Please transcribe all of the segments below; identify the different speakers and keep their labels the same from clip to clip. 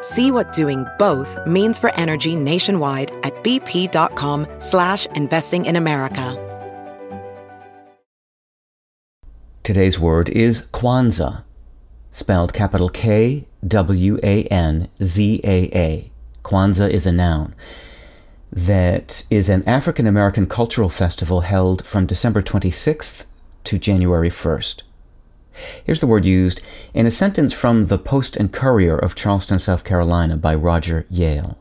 Speaker 1: See what doing both means for energy nationwide at bp.com slash investing in America.
Speaker 2: Today's word is Kwanzaa, spelled capital K W A N Z A A. Kwanzaa is a noun that is an African American cultural festival held from December 26th to January 1st. Here's the word used in a sentence from the Post and Courier of Charleston, South Carolina by Roger Yale.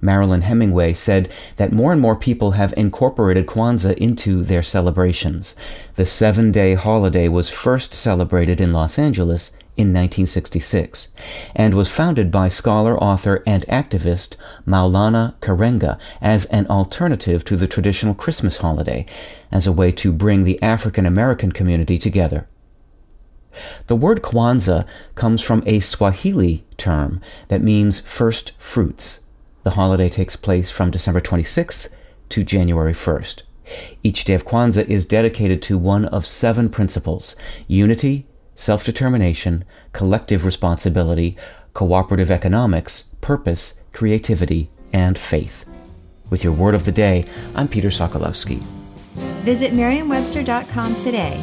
Speaker 2: Marilyn Hemingway said that more and more people have incorporated Kwanzaa into their celebrations. The seven day holiday was first celebrated in Los Angeles in 1966 and was founded by scholar, author, and activist Maulana Karenga as an alternative to the traditional Christmas holiday, as a way to bring the African American community together. The word Kwanzaa comes from a Swahili term that means first fruits. The holiday takes place from December 26th to January 1st. Each day of Kwanzaa is dedicated to one of seven principles unity, self determination, collective responsibility, cooperative economics, purpose, creativity, and faith. With your word of the day, I'm Peter Sokolowski.
Speaker 3: Visit Merriam-Webster.com today